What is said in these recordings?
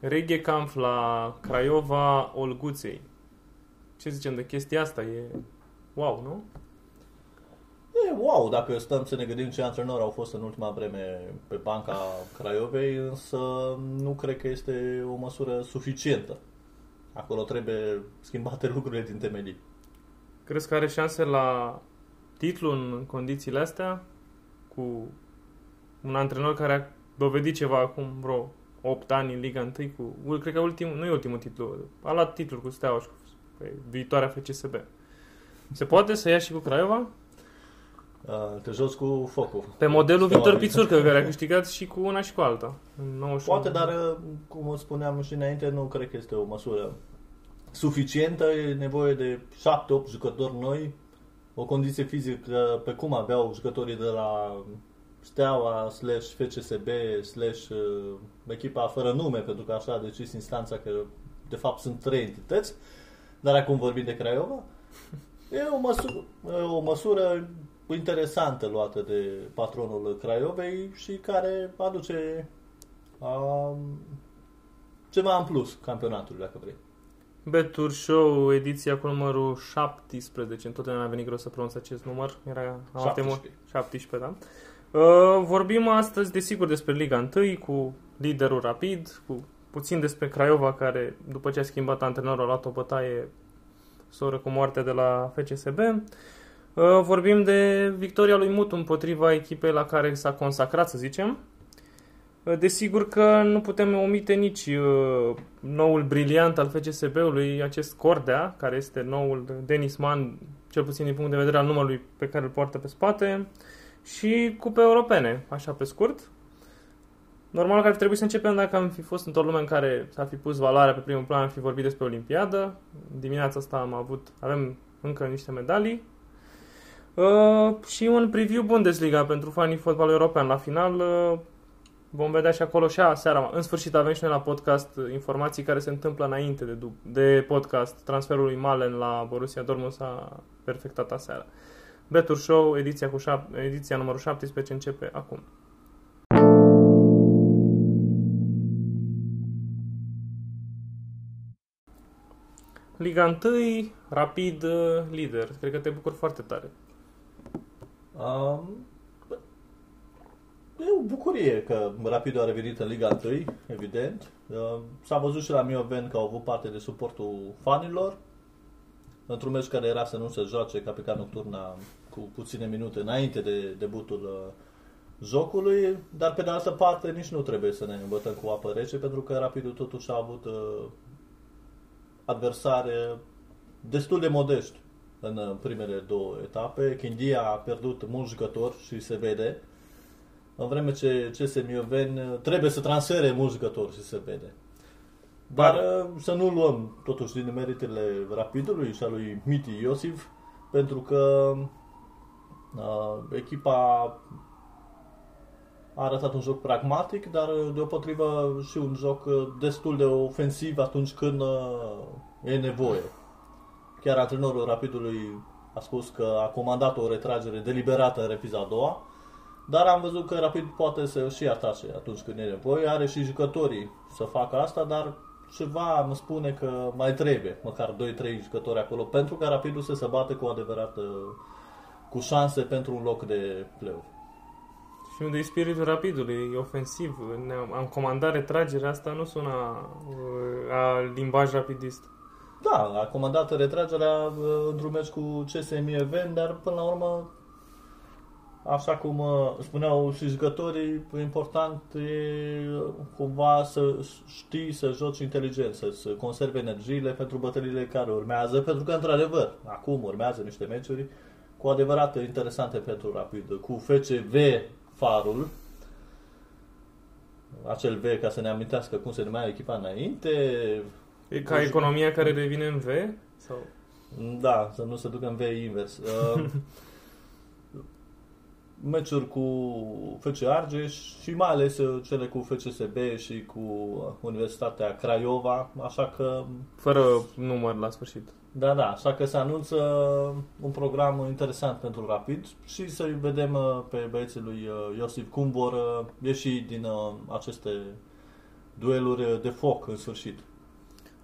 Reggae Camp la Craiova Olguței. Ce zicem de chestia asta? E wow, nu? E wow dacă stăm să ne gândim ce antrenori au fost în ultima vreme pe banca Craiovei, însă nu cred că este o măsură suficientă. Acolo trebuie schimbate lucrurile din temelii. Crezi că are șanse la titlu în condițiile astea? Cu un antrenor care a dovedit ceva acum vreo 8 ani în Liga 1 cu, cred că ultimul, nu e ultimul titlu, a luat titlul cu Steaua și cu pe viitoarea FCSB. Se poate să ia și cu Craiova? Uh, te joci cu focul. Pe modelul Victor Pițurcă, care a câștigat și cu una și cu alta. În Poate, dar, uh, cum spuneam și înainte, nu cred că este o măsură suficientă. E nevoie de 7-8 jucători noi, o condiție fizică pe cum aveau jucătorii de la Steaua slash FCSB slash uh, echipa fără nume, pentru că așa a decis instanța că de fapt sunt trei entități, dar acum vorbim de Craiova. E o măsură, e o măsură interesantă luată de patronul Craiovei și care aduce um, ceva în plus campionatului, dacă vrei. Betur Show, ediția cu numărul 17, întotdeauna a venit greu să pronunț acest număr, era 17. 17, da. Uh, vorbim astăzi, desigur, despre Liga 1 cu liderul rapid, cu puțin despre Craiova, care după ce a schimbat antrenorul a luat o bătaie soră cu moarte de la FCSB. Uh, vorbim de victoria lui Mutu împotriva echipei la care s-a consacrat, să zicem. Uh, desigur că nu putem omite nici uh, noul briliant al FCSB-ului, acest Cordea, care este noul Denis Man, cel puțin din punct de vedere al numărului pe care îl poartă pe spate, și cupe europene, așa pe scurt. Normal că ar trebui să începem dacă am fi fost într-o lume în care s-ar fi pus valoarea pe primul plan, am fi vorbit despre Olimpiadă. Dimineața asta am avut, avem încă niște medalii. Uh, și un preview Bundesliga pentru fanii fotbalului european. La final uh, vom vedea și acolo și seara. În sfârșit avem și noi la podcast informații care se întâmplă înainte de, de podcast. Transferul lui Malen la Borussia Dortmund s-a perfectat aseară. Betur Show, ediția, cu șap- ediția numărul 17 începe acum. Liga 1, rapid, uh, lider. Cred că te bucur foarte tare. Um, e o bucurie că Rapid a revenit în Liga 1, evident. Uh, s-a văzut și la Mioven că au avut parte de suportul fanilor. Într-un meci care era să nu se joace ca pe ca nocturna cu puține minute înainte de debutul uh, jocului, dar pe de altă parte nici nu trebuie să ne îmbătăm cu apă rece, pentru că Rapidul totuși a avut uh, adversare destul de modești în uh, primele două etape. Chindia a pierdut mulți jucători și se vede, în vreme ce CS Mioven uh, trebuie să transfere mulți jucători și se vede. Dar uh, să nu luăm totuși din meritele Rapidului și a lui Miti Iosif, pentru că uh, echipa a arătat un joc pragmatic, dar deopotrivă și un joc destul de ofensiv atunci când e nevoie. Chiar antrenorul Rapidului a spus că a comandat o retragere deliberată în repriza a doua, dar am văzut că Rapid poate să și atace atunci când e nevoie, are și jucătorii să facă asta, dar ceva îmi spune că mai trebuie, măcar 2-3 jucători acolo, pentru ca Rapidul să se bate cu adevărat cu șanse pentru un loc de play și unde e spiritul rapidului, e ofensiv. Am comandat retragerea asta, nu sună uh, a limbaj rapidist. Da, a comandat retragerea uh, într-un meci cu CSM Even, dar până la urmă, așa cum uh, spuneau și jucătorii, important e cumva să știi să joci inteligent, să conservi energiile pentru bătăliile care urmează, pentru că, într-adevăr, acum urmează niște meciuri cu adevărat interesante pentru Rapid, cu FCV farul, acel V, ca să ne amintească cum se numea echipa înainte. E ca economia care revine în V? Sau? Da, să nu se ducă în V invers. Uh, meciuri cu FC Argeș și mai ales uh, cele cu FCSB și cu Universitatea Craiova, așa că... Fără număr la sfârșit. Da, da, așa că se anunță un program interesant pentru Rapid și să vedem uh, pe băieții lui uh, Iosif cum vor ieși din aceste dueluri de foc în sfârșit.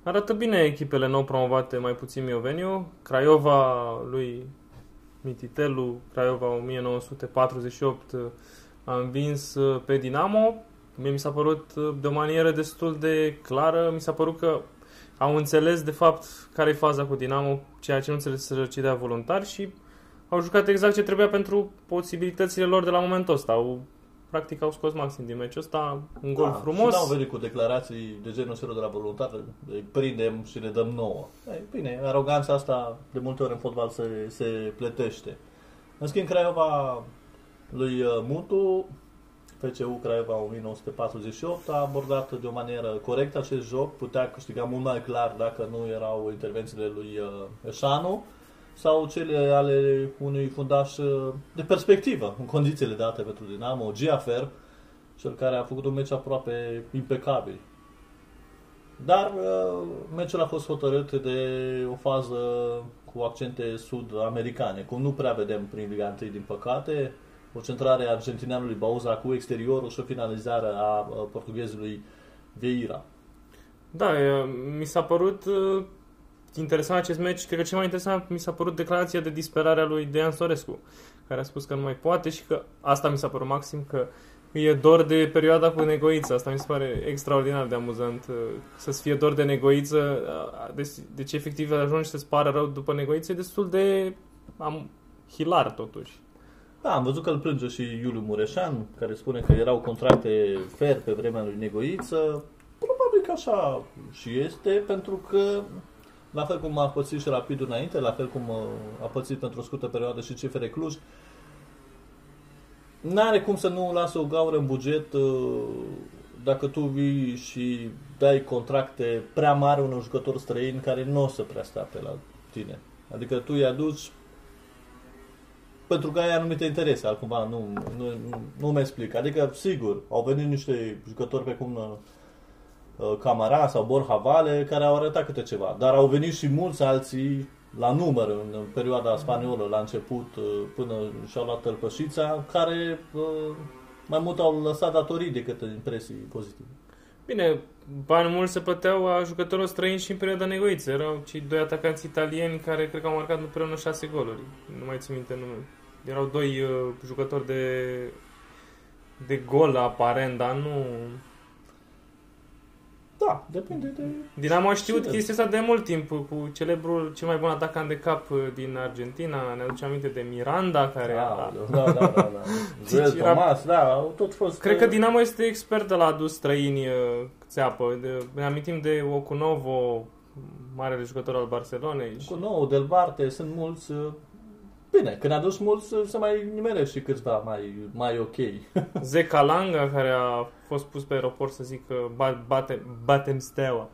Arată bine echipele nou promovate, mai puțin Mioveniu. Craiova lui Mititelu, Craiova 1948 a învins pe Dinamo. Mie mi s-a părut de o manieră destul de clară, mi s-a părut că au înțeles de fapt care e faza cu Dinamo, ceea ce nu înțeles să răcidea voluntar și au jucat exact ce trebuia pentru posibilitățile lor de la momentul ăsta. Au, practic au scos maxim din meciul ăsta, un gol Da, frumos. Și n-au venit cu declarații de genul ăsta de la voluntar, îi prindem și le dăm nouă. Ei, bine, aroganța asta de multe ori în fotbal se, se plătește. În schimb, Craiova lui uh, Mutu, PCU Craiova 1948, a abordat de o manieră corectă acest joc, putea câștiga mult mai clar dacă nu erau intervențiile lui uh, Eșanu sau cele ale unui fundaș uh, de perspectivă, în condițiile date pentru Dinamo, Giafer, cel care a făcut un meci aproape impecabil. Dar uh, meciul a fost hotărât de o fază cu accente sud-americane, cum nu prea vedem prin Liga 1, din păcate. O centrare a argentinianului Bauza cu exteriorul și o finalizare a uh, portughezului Vieira. Da, e, mi s-a părut uh, interesant acest meci. Cred că cel mai interesant mi s-a părut declarația de disperare a lui Dejan Sorescu, care a spus că nu mai poate și că asta mi s-a părut maxim că e dor de perioada cu Negoiță. Asta mi se pare extraordinar de amuzant. uh, Să-ți fie dor de Negoiță, uh, deci, deci efectiv ajungi să-ți pară rău după Negoiță, e destul de am, hilar totuși. Da, am văzut că îl plânge și Iuliu Mureșan, care spune că erau contracte fer pe vremea lui Negoiță. Probabil că așa și este, pentru că la fel cum a pățit și Rapidul înainte, la fel cum uh, a pățit pentru o scurtă perioadă și CFR Cluj, n-are cum să nu lasă o gaură în buget uh, dacă tu vii și dai contracte prea mari unor jucători străini care nu o să prea stea pe la tine. Adică tu îi aduci pentru că ai anumite interese, altcumva nu, nu, nu, nu mă explic. Adică, sigur, au venit niște jucători pe cum uh, Camara sau Borja Vale care au arătat câte ceva, dar au venit și mulți alții la număr în perioada spaniolă, la început, uh, până și-au luat tălpășița, care uh, mai mult au lăsat datorii decât impresii pozitive. Bine, bani mulți se plăteau a jucătorilor străini și în perioada negoiță. Erau cei doi atacanți italieni care cred că au marcat împreună șase goluri. Nu mai țin minte nume. Erau doi uh, jucători de, de gol aparent, dar nu... Da, depinde de... Dinamo a știut Cine? chestia asta de mult timp cu celebrul cel mai bun atacant de cap uh, din Argentina. Ne aduce aminte de Miranda, care Da, era... da, da, da, da. Joel Deci era- Thomas, da, au tot fost... Cred că Dinamo este expert de la adus străini uh, țeapă. De, ne amintim de Ocunovo, marele jucător al Barcelonei. Cu nou, Del Barte, sunt mulți... uh, Bine, când a dus mulți, uh, se mai nimerește și câțiva mai, mai ok. Zeca Langa, care a fost pus pe aeroport să zic că ba- bate, batem steaua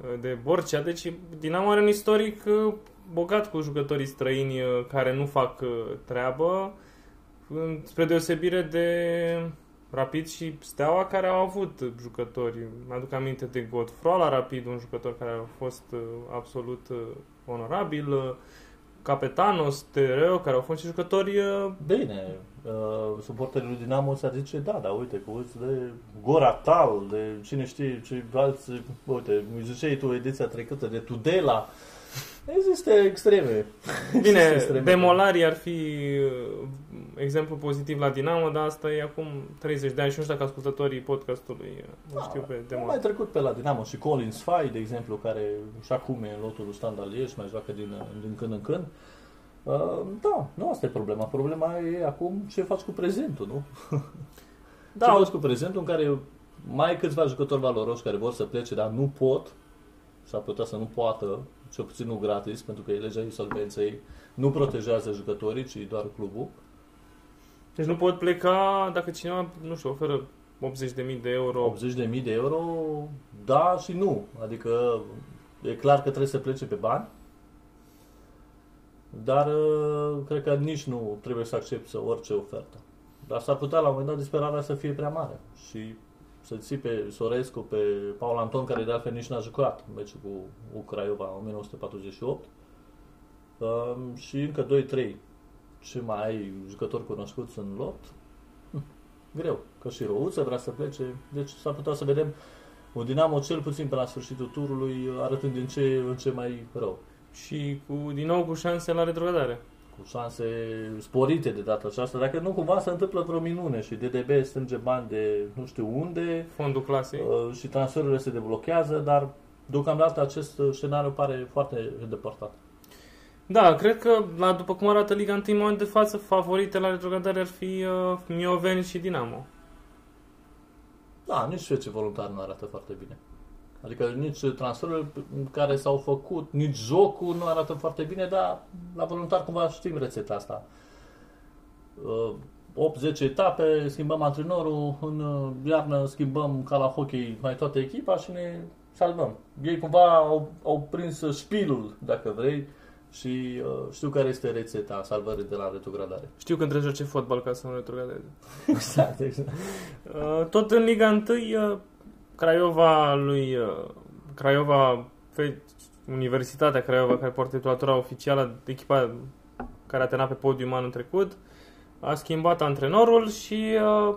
uh, de Borcea. Deci Dinamo are un istoric uh, bogat cu jucătorii străini uh, care nu fac uh, treabă, în- spre deosebire de Rapid și Steaua, care au avut jucători. Mi-aduc aminte de Godfro la Rapid, un jucător care a fost uh, absolut uh, onorabil. Uh, Capetanos, Tereo, care au fost și jucători uh, Bine, uh, suporterii lui Dinamo s-ar zice, da, dar uite, că uiți de Goratal, de cine știe ce alți, uite, mi ziceai tu ediția trecută de Tudela. Există extreme. Există Bine, extreme. demolarii ar fi uh, exemplu pozitiv la Dinamo, dar asta e acum 30 de ani și nu știu dacă ascultătorii podcastului uh, nu știu pe Am demol. mai trecut pe la Dinamo și Colin Sfai, de exemplu, care și acum e în lotul lui Standard Liège, mai joacă din, din când în când. Uh, da, nu asta e problema. Problema e acum ce faci cu prezentul, nu? Da, ce faci cu prezentul în care mai ai câțiva jucători valoroși care vor să plece, dar nu pot, s-ar putea să nu poată, cel puțin nu gratis, pentru că e legea insolvenței, nu protejează jucătorii, ci doar clubul. deci nu pot pleca dacă cineva, nu știu, oferă 80.000 de euro. 80.000 de euro, da și nu. Adică e clar că trebuie să plece pe bani, dar uh, cred că nici nu trebuie să accepti orice ofertă. Dar s-ar putea la un moment dat disperarea să fie prea mare și să ții pe Sorescu, pe Paul Anton, care de altfel nici n-a jucat în meciul cu cu Craiova în 1948 um, și încă 2-3 ce mai ai jucători cunoscuți în lot, hm, greu. Că și Răuță vrea să plece, deci s-ar putea să vedem Un Dinamo cel puțin pe la sfârșitul turului arătând din ce în ce mai rău. Și cu, din nou cu șanse la retrogradare. Cu șanse sporite de data aceasta. Dacă nu cumva se întâmplă vreo minune și DDB strânge bani de nu știu unde Fondul clasei. uh, și transferurile se deblochează, dar deocamdată acest uh, scenariu pare foarte îndepărtat. Da, cred că, la, după cum arată Liga 1 în moment de față, favorite la retrogradare ar fi uh, Mioveni și Dinamo. Da, nici FC Voluntar nu arată foarte bine. Adică nici transferurile care s-au făcut, nici jocul nu arată foarte bine, dar la voluntar cumva știm rețeta asta. Uh, 8-10 etape, schimbăm antrenorul, în uh, iarnă schimbăm ca la hockey mai toată echipa și ne salvăm. Ei cumva au, au prins șpilul, dacă vrei, și uh, știu care este rețeta salvării de la retrogradare. Știu că trebuie să joace fotbal ca să nu retrogradeze. Exact, exact. Uh, tot în Liga 1, uh, Craiova lui uh, Craiova, fe, Universitatea Craiova, care poartă titulatura oficială, echipa care a terminat pe podium anul trecut, a schimbat antrenorul și uh,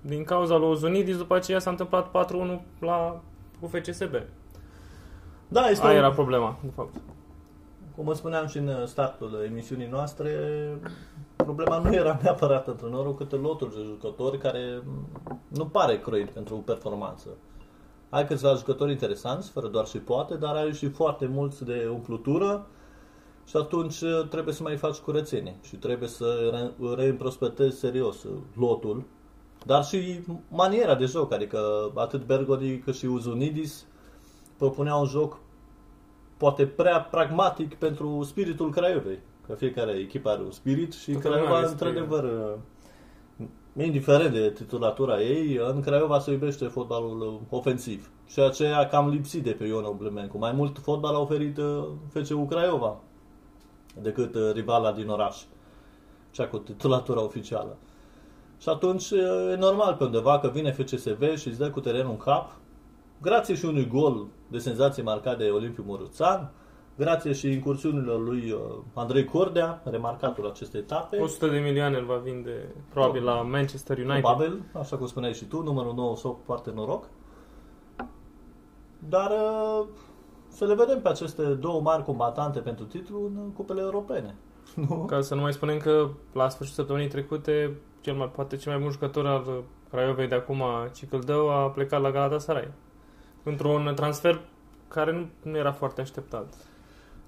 din cauza lui Ozunidis, după aceea s-a întâmplat 4-1 la cu FCSB. Da, este Aia un- era problema, de fapt. Cum vă spuneam și în startul emisiunii noastre, problema nu era neapărat antrenorul, cât lotul de jucători care nu pare croit pentru performanță. Ai câțiva jucători interesanți, fără doar și poate, dar ai și foarte mulți de umplutură și atunci trebuie să mai faci curățenie și trebuie să re- reîmprospătezi serios lotul, dar și maniera de joc, adică atât Bergodi cât și Uzunidis propuneau un joc poate prea pragmatic pentru spiritul Craiovei. Că fiecare echipă are un spirit și Toată lumea Craiova, are spirit. într-adevăr, indiferent de titulatura ei, în Craiova se iubește fotbalul ofensiv. Și aceea cam lipsit de pe Ion Oblemencu. Mai mult fotbal a oferit uh, FCU Craiova decât uh, rivala din oraș. Cea cu titulatura oficială. Și atunci e normal pe undeva că vine FCSB și îți dă cu terenul în cap, grație și unui gol de senzație marcat de Olimpiu Moruțan, grație și incursiunilor lui uh, Andrei Cordea, remarcatul acestei etape. 100 de milioane îl va vinde probabil la Manchester United. Probabil, așa cum spuneai și tu, numărul 9 sau foarte noroc. Dar uh, să le vedem pe aceste două mari combatante pentru titlu în cupele europene. Nu? Ca să nu mai spunem că la sfârșitul săptămânii trecute, cel mai, poate cel mai bun jucător al Craiovei de acum, Cicăldău, a plecat la Galatasaray. Într-un transfer care nu, nu era foarte așteptat.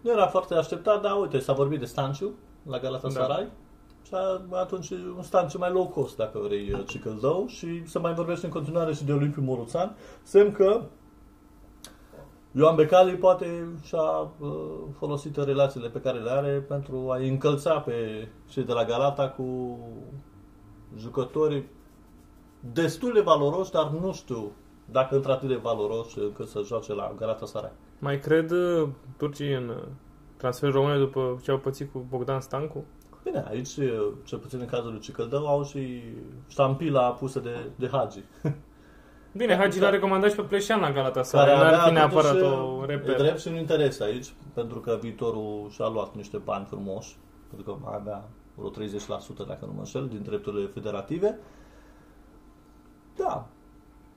Nu era foarte așteptat, dar uite, s-a vorbit de Stanciu la Galatasaray. Și a- atunci un Stanciu mai low cost, dacă vrei, uh, Cicăldău. Și se mai vorbește în continuare și de Olimpiu Moruțan. Semn că Ioan Becali poate și-a uh, folosit relațiile pe care le are pentru a încălța pe cei de la Galata cu jucători destul de valoroși, dar nu știu dacă într-atât de valoroși încât să joace la Galatasaray. Mai cred uh, turcii în uh, transferul române după ce au pățit cu Bogdan Stancu? Bine, aici, cel puțin în cazul lui Cicăldău, au și ștampila pusă de, de Hagi. Bine, Hagi l-a recomandat și pe Pleșan la Galatasaray. Care N-ar avea fi neapărat totuși, o E reper. drept și un interes aici, pentru că viitorul și-a luat niște bani frumoși, pentru că mai avea vreo 30%, dacă nu mă înșel, din drepturile federative. Da,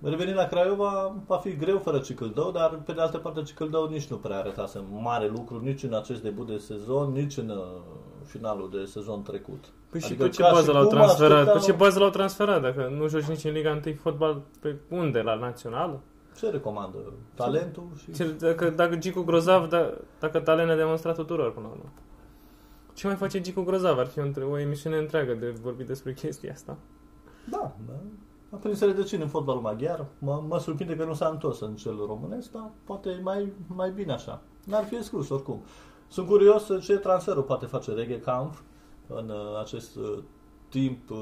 Revenind la Craiova, va fi greu fără Cicâldău, dar pe de altă parte Cicâldău nici nu prea arătase mare lucru nici în acest debut de sezon, nici în uh, finalul de sezon trecut. Păi și Adică pe ce ca bază și l-au cum transferat? Pe așteptam- ce bază l-au transferat? Dacă nu joci nici în Liga 1 fotbal, pe unde? La națională? Ce recomandă? Talentul și... Ce, dacă, dacă Gicu Grozav, da, dacă talent a demonstrat tuturor până la urmă. Ce mai face Gicu Grozav? Ar fi o, între- o emisiune întreagă de vorbit despre chestia asta. Da, da. A prins rădăcini în fotbalul maghiar. Mă, mă surprinde că nu s-a întors în cel românesc, dar poate e mai, mai bine așa. N-ar fi exclus oricum. Sunt curios ce transferul poate face Reghe Kampf în uh, acest uh, timp uh,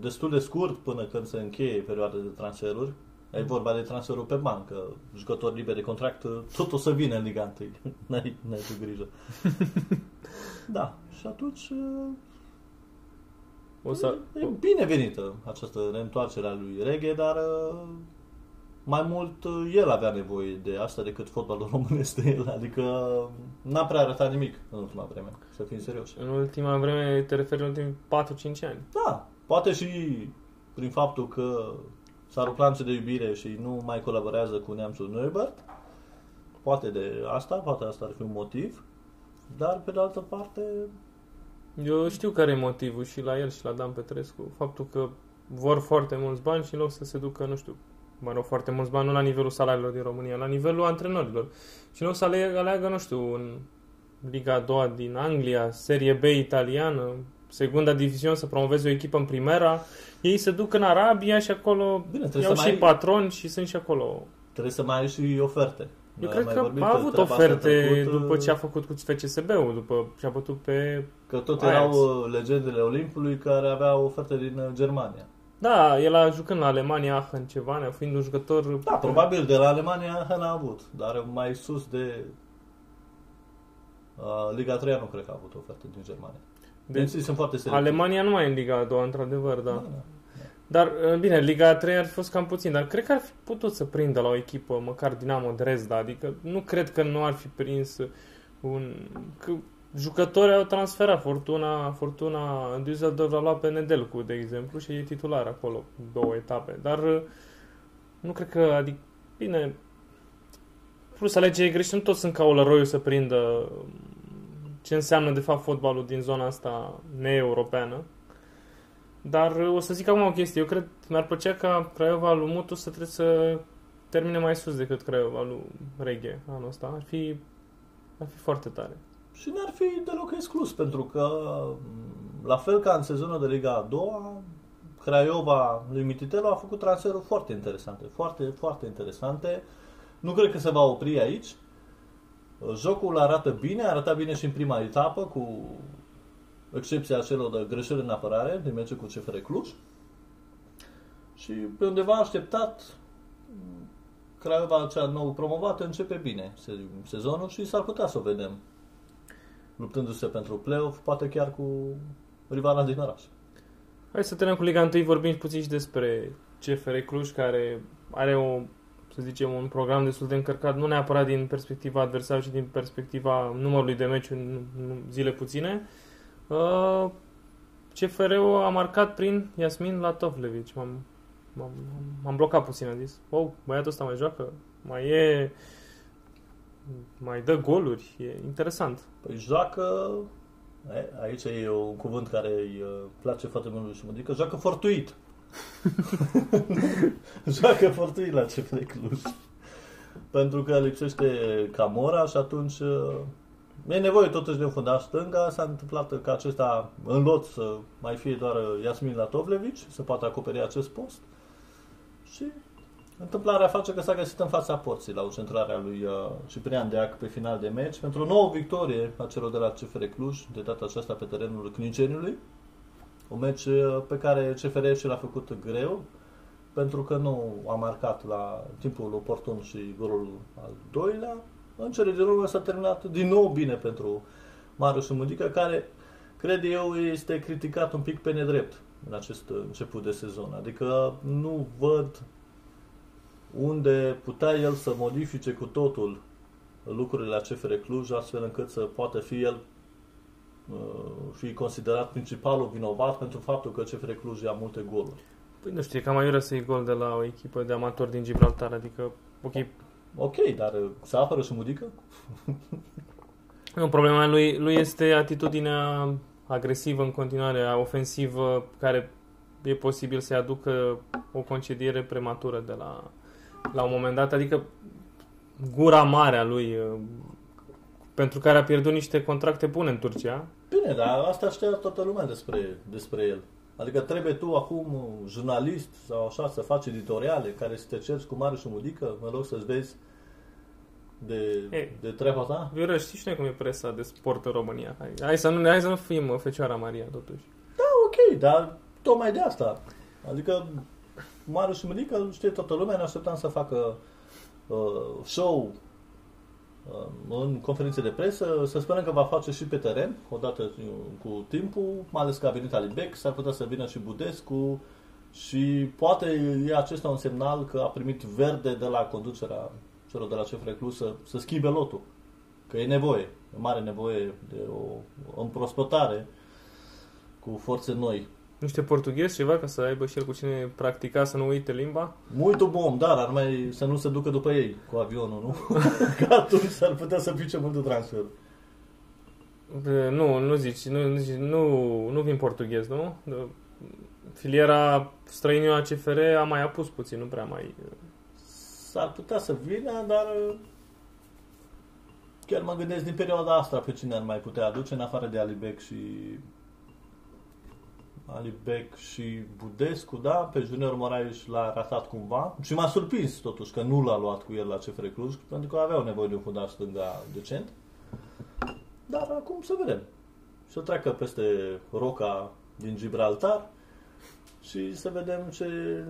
destul de scurt până când se încheie perioada de transferuri. E vorba de transferul pe bancă. Jucători liberi de contract, uh, tot o să vină în Liga 1. N-ai, n-ai tu grijă. da, și atunci uh, O să, E binevenită această reîntoarcere a lui Reghe, dar uh, mai mult uh, el avea nevoie de asta decât fotbalul românesc de el. Adică n-a prea arătat nimic în ultima vreme, să fim serioși. în ultima vreme te referi în ultimii 4-5 ani. Da, poate și prin faptul că s-a rupt lanțul de iubire și nu mai colaborează cu neamțul Neubert. Poate de asta, poate asta ar fi un motiv. Dar, pe de altă parte, Eu știu care e motivul și la el și la Dan Petrescu. Faptul că vor foarte mulți bani și în loc să se ducă, nu știu, mă rog, foarte mulți bani, nu la nivelul salariilor din România, la nivelul antrenorilor. Și în loc să aleagă, aleagă nu știu, în Liga a doua din Anglia, Serie B italiană, segunda diviziune să promoveze o echipă în primera, ei se duc în Arabia și acolo Bine, trebuie iau să și mai- patroni și sunt și acolo. trebuie să mai ai și oferte. Eu Noi cred am mai că vorbit a că avut treaba asta oferte trecut, după ce a făcut cu FCSB-ul, după ce a bătut pe... Că tot Ajax. erau uh, legendele Olimpului care aveau oferte din uh, Germania. Da, el a jucat la Alemania Aachen ceva, ne fiind un jucător... Da, probabil de la Alemania n-a avut, dar mai sus de uh, Liga 3 nu cred că a avut oferte din Germania. Deci sunt foarte serioși. Alemania nu mai e în Liga a doua, într-adevăr, da. Da, da. Dar, uh, bine, Liga a 3 ar fi fost cam puțin, dar cred că ar fi putut să prindă la o echipă, măcar Dinamo Dresda, adică nu cred că nu ar fi prins un... Că jucătorii au transferat, Fortuna, Fortuna Düsseldorf a luat pe Nedelcu, de exemplu, și e titular acolo, două etape, dar uh, nu cred că, adică, bine, plus alegerea e greșit, nu toți sunt ca Olăroiu să prindă um, ce înseamnă de fapt fotbalul din zona asta neeuropeană. Dar uh, o să zic acum o chestie. Eu cred, mi-ar plăcea ca Craiova lui Mutu să trebuie să termine mai sus decât Craiova lui Reghe anul ăsta. Ar fi, ar fi foarte tare. Și n-ar fi deloc exclus, pentru că, m, la fel ca în sezonul de Liga a doua, Craiova lui Mititelu a făcut transferuri foarte interesante, foarte, foarte interesante. Nu cred că se va opri aici. Jocul arată bine, arată bine și în prima etapă, cu excepția celor de greșeli în apărare, din meciul cu CFR Cluj. Și pe undeva așteptat, m, Craiova, cea nou promovată, începe bine se- sezonul și s-ar putea să o vedem luptându-se pentru play-off, poate chiar cu rivala din oraș. Hai să terminăm cu Liga 1, vorbim puțin și despre CFR Cluj, care are o, să zicem, un program destul de încărcat, nu neapărat din perspectiva adversarului, ci din perspectiva numărului de meciuri în în zile puține. Uh, CFR-ul a marcat prin Iasmin Latovlevici. M-am, m-am, m-am blocat puțin, am zis, wow, băiatul ăsta mai joacă, mai e, mai dă goluri, e interesant. Păi joacă, e, aici e un cuvânt care îi uh, place foarte mult lui Șumă, adică joacă fortuit. joacă fortuit la CFR Cluj. Pentru că lipsește Camora și atunci uh, e nevoie totuși de un fundaș stânga. S-a întâmplat ca acesta în lot să mai fie doar Iasmin Latovlevici, să poată acoperi acest post. Și Întâmplarea face că s-a găsit în fața porții la centrarea lui uh, Ciprian Deac pe final de meci pentru o nouă victorie a celor de la CFR Cluj, de data aceasta pe terenul Cninceniului. Un meci uh, pe care CFR și l-a făcut greu, pentru că nu a marcat la timpul oportun și golul al doilea. În cele din urmă s-a terminat din nou bine pentru Marius Mudică, care, cred eu, este criticat un pic pe nedrept în acest început de sezon. Adică nu văd unde putea el să modifice cu totul lucrurile la CFR Cluj, astfel încât să poată fi el uh, fi considerat principalul vinovat pentru faptul că CFR Cluj ia multe goluri. Păi nu știu, e cam aiurea să iei gol de la o echipă de amatori din Gibraltar, adică, ok, Ok, dar uh, se apără și mudică? Nu, problema lui, lui este atitudinea agresivă în continuare, ofensivă, care e posibil să-i aducă o concediere prematură de la, la un moment dat, adică gura mare a lui, uh, pentru care a pierdut niște contracte bune în Turcia. Bine, dar asta știa toată lumea despre, despre el. Adică trebuie tu acum, uh, jurnalist sau așa, să faci editoriale care să te cerți cu mare și mudică, în loc să-ți vezi de, E. de treaba ta? Vioră, știi și noi cum e presa de sport în România. Hai, hai, să, nu, hai să nu fim uh, Fecioara Maria, totuși. Da, ok, dar tocmai de asta. Adică Marius și Mădică știe toată lumea, ne așteptam să facă uh, show uh, în conferințe de presă, să sperăm că va face și pe teren, odată uh, cu timpul, mai ales că a venit Alibec, s-ar putea să vină și Budescu și poate e acesta un semnal că a primit verde de la conducerea celor de la CFR Cluj să, să schimbe lotul. Că e nevoie, e mare nevoie de o, o împrospătare cu forțe noi Nu știe portughez ceva ca să aibă și el cu cine practica să nu uite limba? Muito bom, da, dar numai să nu se ducă după ei cu avionul, nu? Că atunci s-ar putea să pice mult transfer. De, nu, nu zici, nu, nu, zici, nu, nu vin portughez, nu? De, filiera străinilor la CFR a mai apus puțin, nu prea mai... S-ar putea să vină, dar uh, chiar mă gândesc din perioada asta pe cine ar mai putea aduce, în afară de Alibec și Alibec și Budescu, da? Pe Junior Moraes l-a ratat cumva și m-a surprins totuși că nu l-a luat cu el la CFR Cluj, pentru că aveau nevoie de un fundaș stânga decent. Dar acum să vedem. Să treacă peste roca din Gibraltar și să vedem ce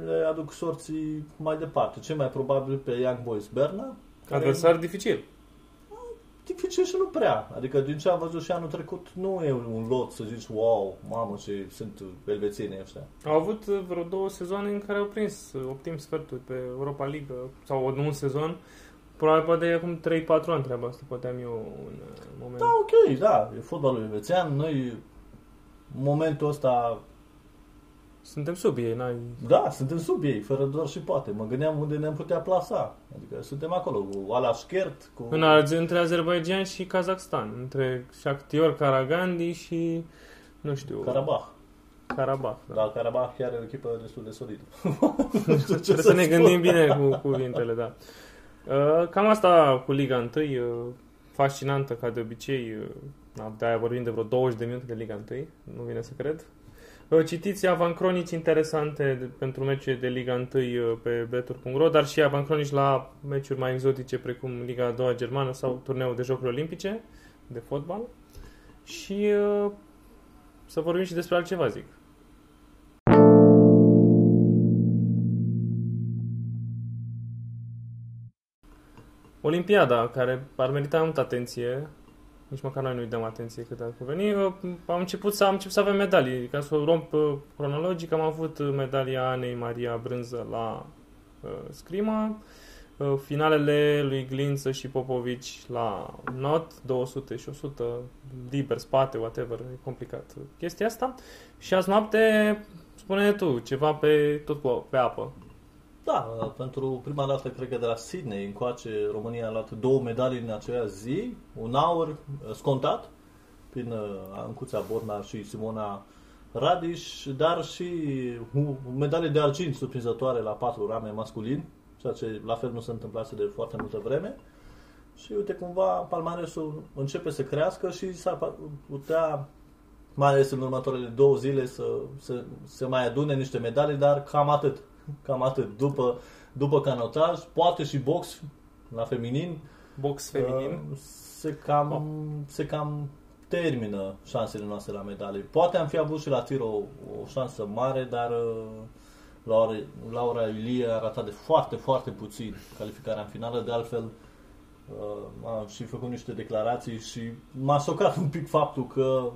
le aduc sorții mai departe. Ce mai probabil pe Young Boys Berna. Care Adversar dificil. Dificil și nu prea. Adică din ce am văzut și anul trecut, nu e un lot să zici, wow, mamă, ce sunt elvețienii ăștia. Au avut vreo două sezoane în care au prins optim sferturi pe Europa League sau un sezon. Probabil poate de acum 3-4 ani treaba asta, poate am eu un moment. Da, ok, da, e fotbalul elvețian. Noi, în momentul ăsta, suntem sub ei, n-ai... Da, suntem sub ei, fără doar și poate. Mă gândeam unde ne-am putea plasa. Adică suntem acolo, cu Alaskert, cu... În, între Azerbaijan și Kazakhstan, între Shakhtar Karagandi și, nu știu... Karabakh. Karabakh. Da, da Karabakh chiar e o echipă destul de solidă. Trebuie să ne gândim bine cu cuvintele, da. Uh, cam asta cu Liga 1, uh, fascinantă ca de obicei. Uh, de-aia vorbim de vreo 20 de minute de Liga 1, nu vine să cred. Citiți avancronici interesante pentru meciuri de Liga 1 pe betur.ro, dar și avancronici la meciuri mai exotice precum Liga 2 germană sau turneul de jocuri olimpice de fotbal. Și să vorbim și despre altceva, zic. Olimpiada, care ar merita multă atenție, nici măcar noi nu-i dăm atenție cât ar cuveni. Am început să, am început să avem medalii. Ca să o romp uh, cronologic, am avut medalia Anei Maria Brânză la uh, Scrima, uh, finalele lui Glință și Popovici la not, 200 și 100, liber, spate, whatever, e complicat chestia asta. Și azi noapte, spune tu, ceva pe, tot cu, pe apă. Da, pentru prima dată, cred că de la Sydney încoace, România a luat două medalii în aceea zi, un aur uh, scontat prin uh, Ancuța Borna și Simona Radiș, dar și o medalie de argint surprinzătoare la patru rame masculin, ceea ce la fel nu se întâmplase de foarte multă vreme. Și uite, cumva palmaresul începe să crească și s-ar putea, mai ales în următoarele două zile, să, să, să mai adune niște medalii, dar cam atât. Cam atât. După, după canotaj, poate și box la feminin. Box feminin. Uh, se cam, oh. se cam termină șansele noastre la medalii. Poate am fi avut și la tir o, o șansă mare, dar uh, Laura, Laura Ilie a ratat de foarte, foarte puțin calificarea în finală. De altfel, uh, am și făcut niște declarații și m-a șocat un pic faptul că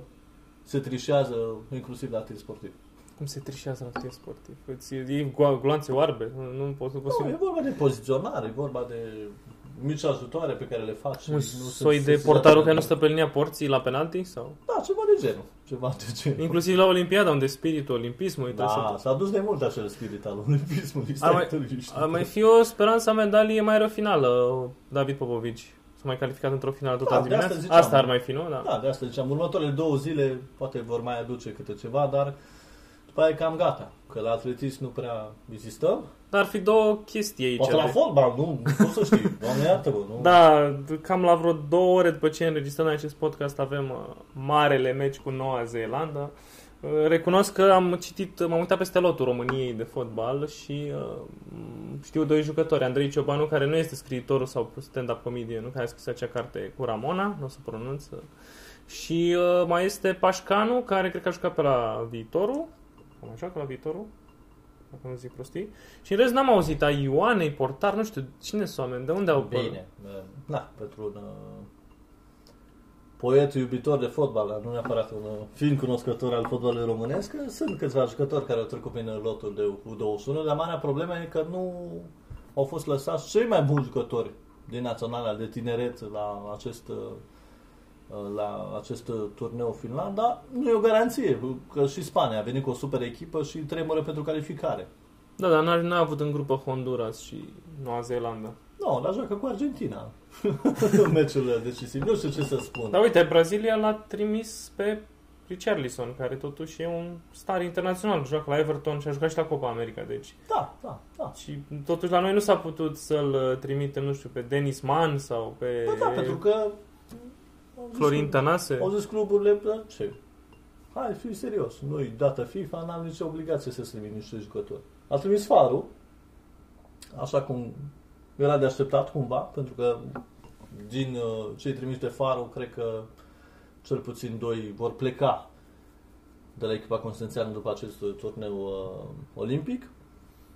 se trișează inclusiv la tir sportiv. Cum se trișează la tir sportiv? Îți iei gloanțe oarbe? Nu, nu pot să Nu, e vorba de poziționare, e vorba de mici ajutoare pe care le faci. Un soi de portarul care nu stă pe linia porții la penalti? Sau? Da, ceva de genul. Ceva de genul. Inclusiv la Olimpiada, unde spiritul olimpismului. Da, s-a dus de mult acel spirit al olimpismului. Ar mai, ar mai fi o speranță a medalie mai rău finală, David Popovici. S-a mai calificat într-o finală tot da, dimineața. Asta, asta ar mai fi, nu? Da. da, de asta ziceam. Următoarele două zile poate vor mai aduce câte ceva, dar după aia e cam gata. Că la atletism nu prea existăm. Dar ar fi două chestii aici. Poate la fotbal, nu, nu pot să știi. Doamne iartă nu? Da, cam la vreo două ore după ce înregistrăm acest podcast avem uh, marele meci cu Noua Zeelandă. Uh, recunosc că am citit, m-am uitat peste lotul României de fotbal și uh, știu doi jucători. Andrei Ciobanu, care nu este scriitorul sau stand-up comedian, nu? care a scris acea carte cu Ramona, nu o să pronunț. Și uh, mai este Pașcanu, care cred că a jucat pe la viitorul, Cam așa, ca la viitorul? Dacă nu zic prostii. Și în rest n-am auzit a Ioanei, portar, nu știu, cine sunt oameni, de unde au Bine, da, pentru un uh, poet iubitor de fotbal, nu neapărat un uh, film cunoscător al fotbalului românesc, sunt câțiva jucători care au trecut prin lotul de U21, dar marea problemă e că nu au fost lăsați cei mai buni jucători din naționala de tineret la acest uh, uh, la acest uh, turneu Finlanda, nu e o garanție, că și Spania a venit cu o super echipă și tremură pentru calificare. Da, dar n-a, n-a avut în grupă Honduras și Noua Zeelandă. Nu, la joacă cu Argentina în meciurile decisive. Nu știu ce să spun. Dar uite, Brazilia l-a trimis pe Richarlison, care totuși e un star internațional. Joacă la Everton și a jucat și la Copa America, deci. Da, da, da. Și totuși la noi nu s-a putut să-l uh, trimitem, nu știu, pe Denis Mann sau pe Bă, da, pentru că au zis Florin că- Tănase. Au zis cluburile, da, ce? Hai, fii serios. Noi, dată FIFA, n-am nicio obligație să trimit niște jucători. A trimis Farul, așa cum era de așteptat cumva, pentru că din uh, cei trimiși de Farul, cred că cel puțin doi vor pleca de la echipa Constanțeană după acest turneu uh, olimpic.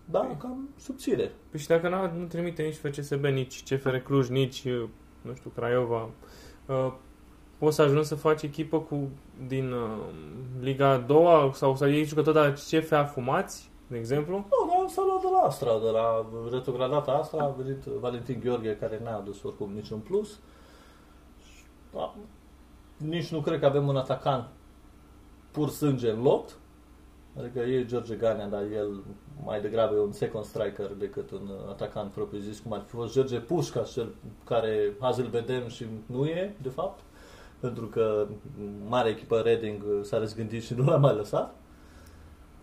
Da, cam subțire. Păi și dacă n-a- nu trimite nici FCSB, nici CFR Cluj, nici, uh, nu știu, Craiova, uh, poți să ajungi să faci echipă cu din uh, Liga a doua sau să iei jucători de la CFA fumați, de exemplu? Nu, dar s-a luat de la Astra, de la retrogradata Astra, a venit Valentin Gheorghe, care n-a adus oricum niciun plus. Da, nici nu cred că avem un atacant pur sânge în lot. Adică e George Ganea, dar el mai degrabă e un second striker decât un atacant propriu-zis, cum ar fi fost George Pușcaș, cel care azi îl vedem și nu e, de fapt, pentru că mare echipă Reading s-a răzgândit și nu l-a mai lăsat.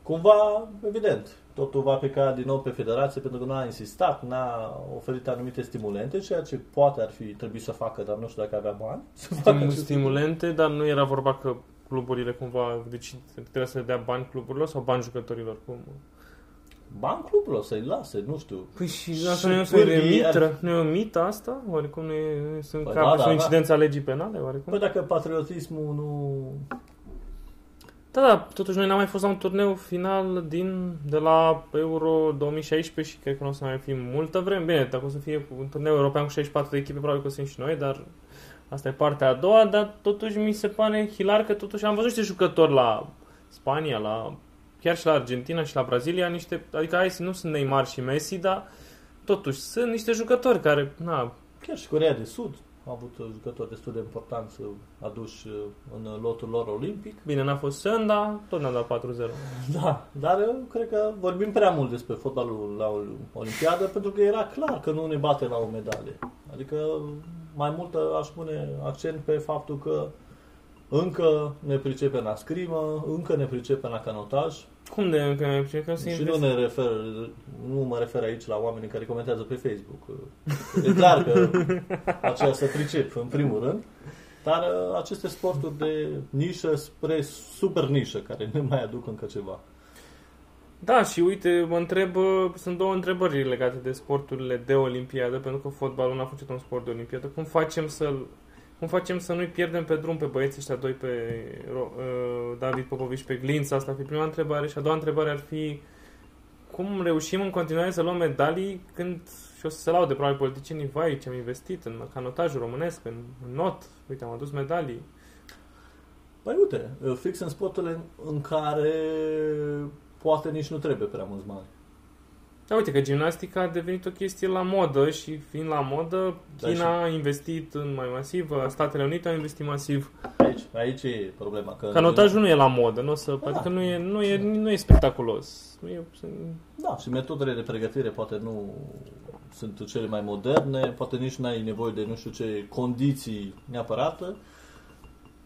Cumva, evident, totul va pleca din nou pe federație pentru că nu a insistat, n-a oferit anumite stimulente, ceea ce poate ar fi trebuit să facă, dar nu știu dacă avea bani. Să facă Stim- acest stimulente, dar nu era vorba că cluburile cumva deci trebuie să dea bani cluburilor sau bani jucătorilor? Cum? Bani clubul să-i lase, nu știu. Păi și Și asta nu e, o- nu e, pârghii ar- mitră, nu e o mită asta? Oarecum nu e, nu e sunt Păi păi da, da, da, da, da. incidența legii penale? Oarecum? Păi dacă patriotismul nu... Da, da, totuși noi n-am mai fost la un turneu final din, de la Euro 2016 și cred că nu o să mai fim multă vreme. Bine, dacă o să fie un turneu european cu 64 de echipe, probabil că o să fim și noi, dar asta e partea a doua, dar totuși mi se pare hilar că totuși am văzut niște jucători la Spania, la chiar și la Argentina și la Brazilia, niște, adică hai să nu sunt Neymar și Messi, dar totuși sunt niște jucători care, na, Chiar și Corea de Sud a avut jucători destul de importanți aduși în lotul lor olimpic. bine, n-a fost Sen, dar tot ne-a dat 4-0. Da, dar eu cred că vorbim prea mult despre fotbalul la o Olimpiadă pentru că era clar că nu ne bate la o medalie. Adică mai mult aș pune accent pe faptul că încă ne pricepem la scrimă, încă ne pricepem la canotaj Cum de încă mai că să și nu ne refer, nu mă refer aici la oamenii care comentează pe Facebook. E clar că aceea se pricep în primul rând, dar uh, aceste sporturi de nișă spre super nișă care ne mai aduc încă ceva. Da, și uite, mă întreb, uh, sunt două întrebări legate de sporturile de Olimpiadă, pentru că fotbalul n-a fost un sport de Olimpiadă. Cum facem să cum facem să nu-i pierdem pe drum pe băieții ăștia doi, pe Ro- uh, David Popovici, pe Glinț? Asta ar fi prima întrebare. Și a doua întrebare ar fi cum reușim în continuare să luăm medalii când și o să se laude probabil politicienii, vai, ce am investit în canotajul românesc, în, în not, uite, am adus medalii. Păi uite, fix în sporturile în care poate nici nu trebuie prea mulți bani. Da, uite că gimnastica a devenit o chestie la modă și fiind la modă, Da, China a investit în mai masiv, Statele Unite au investit masiv. Aici, aici e problema. Că Canotajul nu e la modă, nu o să, Da. adică nu e, nu, e, nu e spectaculos. Nu e, Da, și metodele de pregătire poate nu sunt cele mai moderne, poate nici nu ai nevoie de nu știu ce condiții neapărat.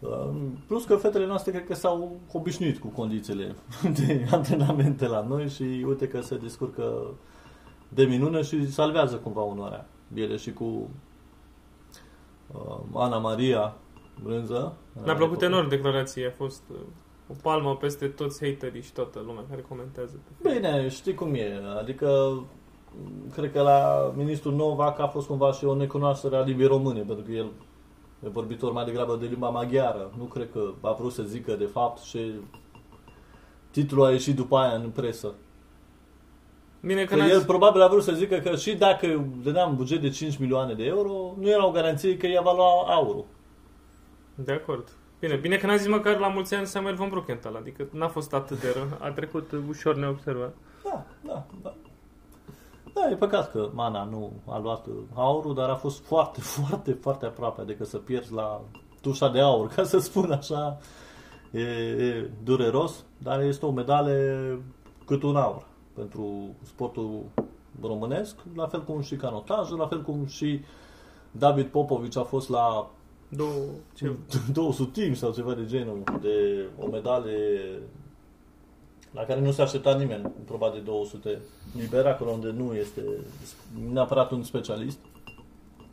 Um, Plus că fetele noastre cred că s-au obișnuit cu condițiile de antrenamente la noi și uite că se descurcă de minune și salvează cumva onoarea. Ele și cu uh, Ana Maria Brânză. mi-a plăcut enorm declarația, a fost uh, o palmă peste toți haterii și toată lumea care comentează. pe Facebook. Bine, știi cum e. Adică, cred că la ministrul Novak a fost cumva și o necunoaștere a limbii române, pentru că el e vorbitor mai degrabă de limba maghiară. Nu cred că a vrut să zică de fapt și titlul a ieșit după aia în presă. Bine că Că n-a el zis, probabil a vrut să zică că și dacă dădeam buget de 5 milioane de euro, nu era o garanție că ea va lua aurul. de acord. Bine, bine că n-a zis măcar la mulți ani Samuel von Bruckenthal, adică n-a fost atât de rău, a trecut ușor neobservat. Da, da, da. Da, e păcat că Mana nu a luat aurul, dar a fost foarte, foarte, foarte aproape, adică să pierzi la tușa de aur, ca să spun așa, e, e dureros, dar este o medale cât un aur pentru sportul românesc, la fel cum și canotajul, la fel cum și David Popovici a fost la Două, ce... 200 timp sau ceva de genul, de o medale la care nu se aștepta nimeni, probabil de 200 liber, acolo unde nu este neapărat un specialist.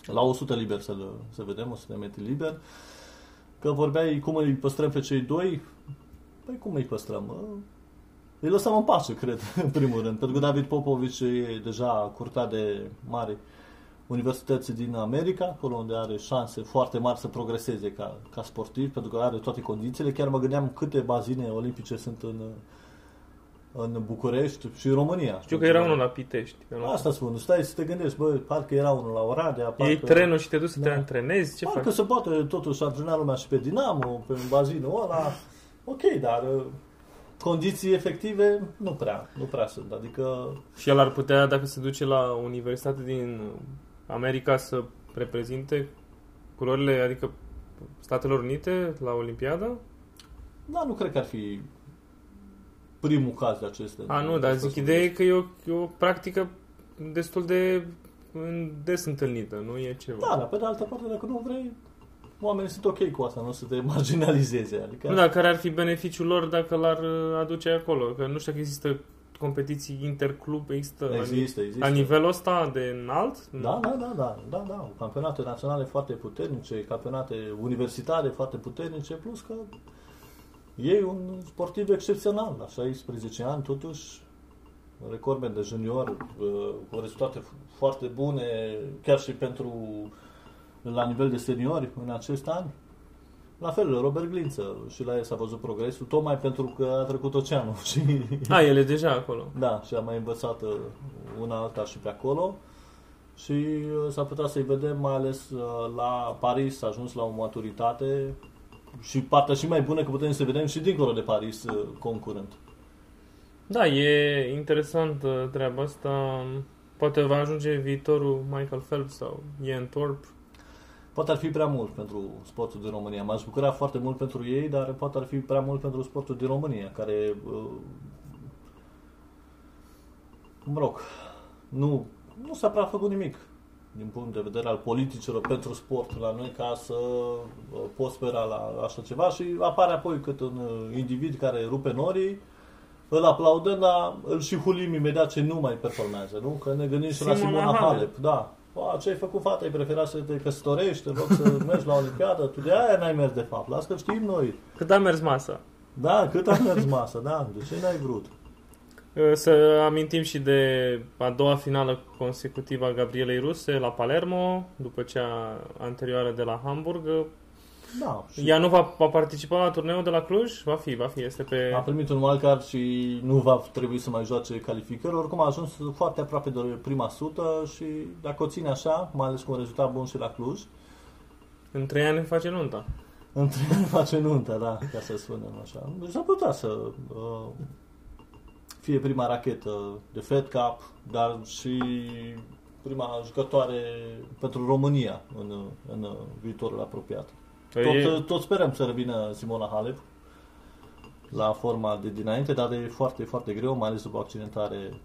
La 100 liber să, să vedem, 100 de metri liber. Că vorbeai cum îi păstrăm pe cei doi, păi cum îi păstrăm? Mă? Îi lăsăm în pace, cred, în primul rând. Pentru că David Popovici e deja curtat de mari universități din America, acolo unde are șanse foarte mari să progreseze ca, ca sportiv, pentru că are toate condițiile. Chiar mă gândeam câte bazine olimpice sunt în, în București și în România. Știu că era unul la Pitești. Asta spun, stai să te gândești, bă, parcă era unul la Oradea. Parcă, Iei trenul și te duci să da. te antrenezi, ce parcă faci? se poate totuși antrena lumea și pe Dinamo, pe bazinul ăla. Ok, dar uh, condiții efective nu prea, nu prea sunt. Adică Și el ar putea, dacă se duce la universitate din America, să reprezinte culorile, adică Statelor Unite la Olimpiada? Da, nu cred că ar fi primul caz de acestea. A, nu, dar zic, ideea e că e o, e o practică destul de în- des întâlnită, nu e ceva. Da, dar pe de altă parte, dacă nu vrei, oamenii sunt ok cu asta, nu o să te marginalizeze. Adică, Nu, dar care ar fi beneficiul lor dacă l-ar uh, aduce acolo? Că nu știu dacă există competiții interclub, există, la, există, există. la nivelul ăsta de înalt? Da, da, da, da, da, da. Campionate naționale foarte puternice, campionate universitare foarte puternice, plus că e un sportiv excepțional, la 16 ani, totuși, recordmen de junior, uh, cu rezultate f- foarte bune, chiar și pentru la nivel de seniori în acest an. La fel, Robert Glință, și la el s-a văzut progresul, tocmai pentru că a trecut oceanul și A, el e deja acolo. da, și am mai învățat uh, una alta și pe acolo. Și uh, s-ar putea să-i vedem, mai ales uh, la Paris, a ajuns la o maturitate și partea și mai bună că putem să vedem și dincolo de Paris uh, concurent. Da, e interesant uh, treaba asta. Poate va ajunge viitorul Michael Phelps sau Ian Thorpe. Poate ar fi prea mult pentru sportul din România. M-aș bucura foarte mult pentru ei, dar poate ar fi prea mult pentru sportul din România, care, uh, mă rog, nu, nu s-a prea făcut nimic din punct de vedere al politicilor pentru sport la noi ca să uh, poți spera la așa ceva și apare apoi cât un uh, individ care rupe norii, îl aplaudăm, dar îl și hulim imediat ce nu mai performează, nu? Că ne gândim și la Simona Simona Halep. Halep, da. Ba, ce ai făcut, fata? Ai preferat să te căsătorești în loc să mergi la Olimpiadă? Tu de aia n-ai mers, de fapt. Las că știm noi. Cât a mers masa? Da, cât a mers masa, da. De ce n-ai vrut? Uh, Să amintim și de a doua finală consecutivă a Gabrielei Ruse la Palermo, după cea anterioară de la Hamburg. Da. Și Ea nu va, va participa la turneul de la Cluj? Va fi, va fi. Este pe... a primit un wildcard și nu va trebui să mai joace calificări. Oricum a ajuns foarte aproape de prima sută și dacă o ține așa, mai ales cu un rezultat bun și la Cluj, În trei ani face nunta. între ani face nunta, da, ca să spunem așa. Deci ar putea să uh, fie prima rachetă de Fed Cup, dar și prima jucătoare pentru România în, în viitorul apropiat. E- Tot, tot sperăm să revină Simona Halep la forma de dinainte, dar e foarte, foarte greu, mai ales după accidentare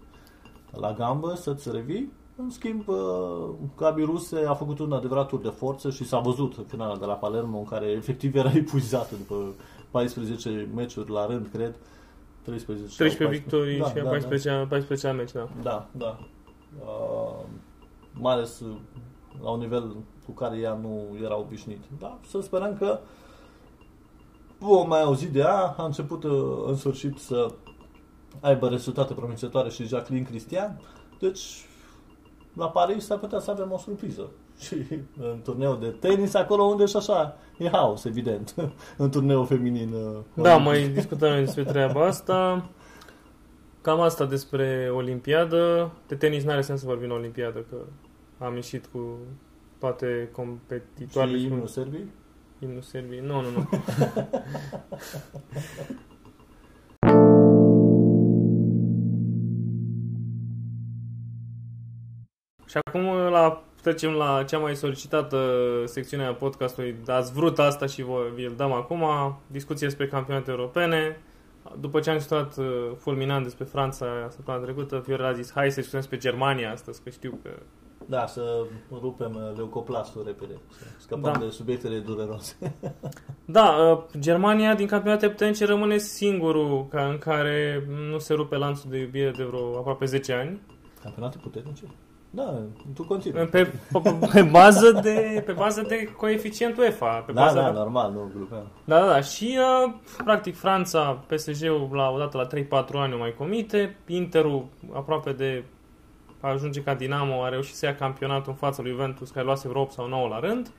la gambă, să-ți revii. În schimb, uh, Gabi Ruse a făcut un adevărat tur de forță și s-a văzut în finala de la Palermo, în care efectiv era epuizată după 14 meciuri la rând, cred. 13, sau 13 victorii Da, și a da, 14 14 meci, da. da, da. Uh, mai ales uh, la un nivel cu care ea nu era obișnuit. Da, să sperăm că vom mai auzi de ea. A început uh, în sfârșit să aibă rezultate promițătoare și Jacqueline Cristian. Deci, la Paris s-ar putea să avem o surpriză. Și în turneul de tenis, acolo unde și așa e haos, evident, în turneul feminin. uh, Da, olimpic. mai discutăm noi despre treaba asta. Cam asta despre Olimpiadă. De tenis n-are sens să vorbim la Olimpiadă, că am ieșit cu toate competitoarele Și și imnul Serbii? imnul Serbiei. Nu, nu, nu. Și acum la trecem la cea mai solicitată secțiune a podcastului. Ați vrut asta și vă, vi-l dăm acum. Discuție despre campionate europene. După ce am discutat uh, fulminant despre Franța săptămâna trecută, Fiorel a zis hai să discutăm despre Germania astăzi, că știu că... Da, să rupem uh, leucoplastul repede, să scăpăm Da. de subiectele dureroase. Da, uh, Germania din campionate puternice rămâne singurul ca în care nu se rupe lanțul de iubire de vreo aproape 10 ani. Campionate puternice? Da, tu continui. Pe, pe, pe, bază de, pe bază de coeficient UEFA. Pe Da, bază da, de, normal, nu glupeam. da, da, da. Și, uh, practic, Franța, PSG-ul la odată la 3-4 ani o mai comite, Interul aproape de a ajunge ca Dinamo, a reușit să ia campionatul în fața lui Juventus, care luase vreo 8 sau 9 la rând.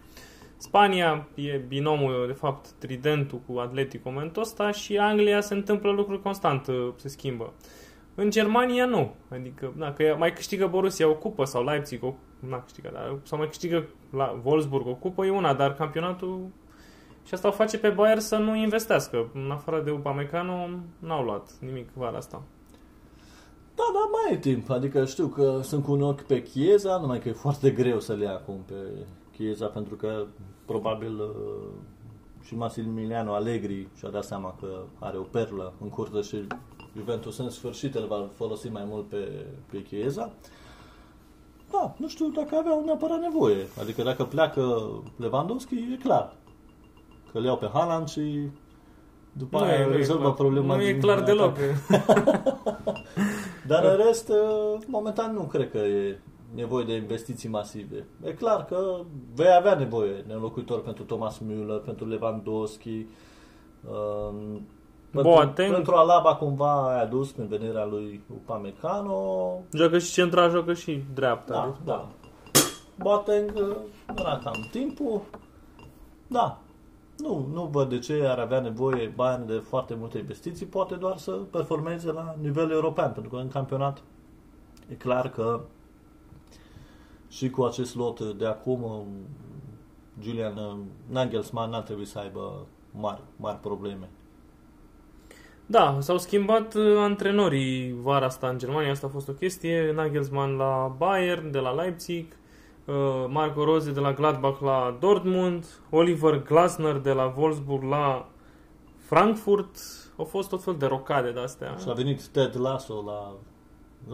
Spania e binomul, de fapt, tridentul cu Atletico în momentul ăsta și Anglia se întâmplă lucruri constant, uh, se schimbă. În Germania nu. Adică, da, că mai câștigă Borussia o cupă sau Leipzig o n-a câștigat, dar, sau mai câștigă la Wolfsburg o cupă, e una, dar campionatul și asta o face pe Bayern să nu investească. În afară de Upamecano, n-au luat nimic vara asta. Da, da, mai e timp. Adică știu că sunt cu un ochi pe Chieza, numai că e foarte greu să le ia acum pe Chieza, pentru că probabil uh, și Massimiliano Allegri și-a dat seama că are o perlă în curte și Juventus în sfârșit îl va folosi mai mult pe, pe Chieza. Da, nu știu dacă aveau neapărat nevoie. Adică dacă pleacă Lewandowski, e clar că le iau pe Haaland și după Nu e- aia nu e rezolvă clar. problema Nu e din clar atac. deloc. Dar în rest, uh, momentan nu cred că e nevoie de investiții masive. E clar că vei avea nevoie de înlocuitor pentru Thomas Müller, pentru Lewandowski, um, pentru, Boateng. pentru Alaba cumva ai adus prin venirea lui Upamecano. Joacă și central, joacă și dreapta. Da, deci, da. Boateng uh, era cam timpul. Da. Nu, nu văd de ce ar avea nevoie Bayern de foarte multe investiții, poate doar să performeze la nivel european, pentru că în campionat e clar că și cu acest lot de acum uh, Julian uh, Nagelsmann n-ar trebui să aibă mari, mari probleme. Da, s-au schimbat uh, antrenorii vara asta în Germania, asta a fost o chestie. Nagelsmann la Bayern, de la Leipzig, uh, Marco Rose de la Gladbach la Dortmund, Oliver Glasner de la Wolfsburg la Frankfurt. Au fost tot fel de rocade de astea. Și a venit Ted Lasso la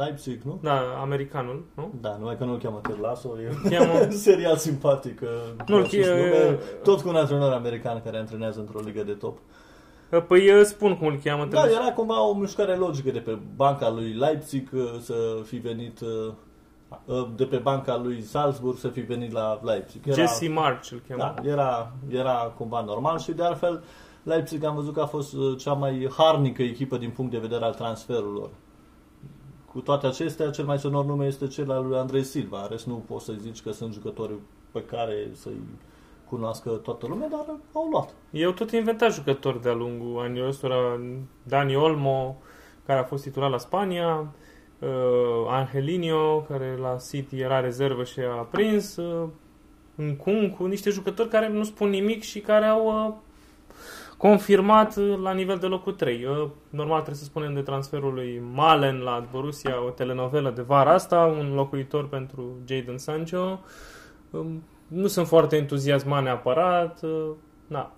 Leipzig, nu? Da, americanul, nu? Da, numai că nu-l cheamă Ted Lasso, e Cheamă- un serial simpatic. uh, cu Nu-l acest che- nume, tot cu un antrenor american care antrenează într-o ligă de top. Păi uh, spun cum îl cheamă. Da, trebuie- era cumva o mișcare logică de pe banca lui Leipzig uh, să fi venit uh, uh, de pe banca lui Salzburg să fi venit la Leipzig. Era, Jesse March îl cheamă. da, era, era cumva normal și de altfel Leipzig am văzut că a fost uh, cea mai harnică echipă din punct de vedere al transferurilor. Cu toate acestea, cel mai sonor nume este cel al lui Andrei Silva. În rest nu poți să zici că sunt jucători pe care să-i cunoască toată lumea, dar au luat. Eu tot inventat jucători de-a lungul anilor ăstora. Dani Olmo, care a fost titular la Spania, uh, Angelinho, care la City era rezervă și a prins, uh, Nkunku, niște jucători care nu spun nimic și care au uh, confirmat uh, la nivel de locul 3. Uh, normal trebuie să spunem de transferul lui Malen la Borussia, o telenovelă de vara asta, un locuitor pentru Jadon Sancho. Um, nu sunt foarte entuziasmat neapărat. uh, Na.